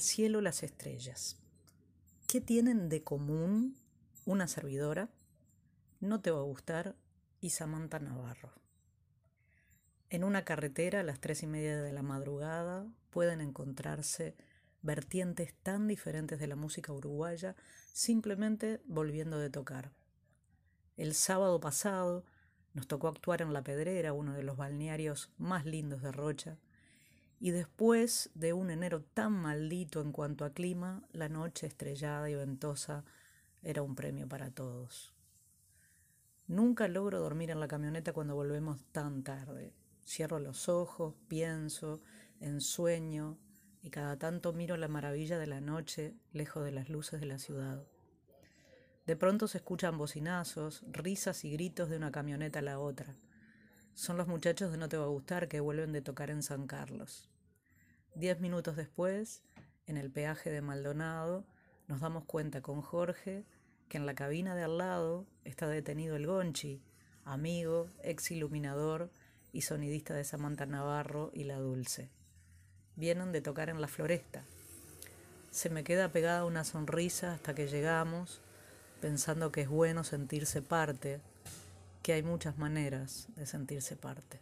cielo las estrellas. ¿Qué tienen de común una servidora? No te va a gustar y Samantha Navarro. En una carretera a las tres y media de la madrugada pueden encontrarse vertientes tan diferentes de la música uruguaya simplemente volviendo de tocar. El sábado pasado nos tocó actuar en La Pedrera, uno de los balnearios más lindos de Rocha, y después de un enero tan maldito en cuanto a clima, la noche estrellada y ventosa era un premio para todos. Nunca logro dormir en la camioneta cuando volvemos tan tarde. Cierro los ojos, pienso, ensueño y cada tanto miro la maravilla de la noche lejos de las luces de la ciudad. De pronto se escuchan bocinazos, risas y gritos de una camioneta a la otra. Son los muchachos de No Te Va a Gustar que vuelven de tocar en San Carlos. Diez minutos después, en el peaje de Maldonado, nos damos cuenta con Jorge que en la cabina de al lado está detenido el Gonchi, amigo, ex iluminador y sonidista de Samantha Navarro y La Dulce. Vienen de tocar en la floresta. Se me queda pegada una sonrisa hasta que llegamos, pensando que es bueno sentirse parte, que hay muchas maneras de sentirse parte.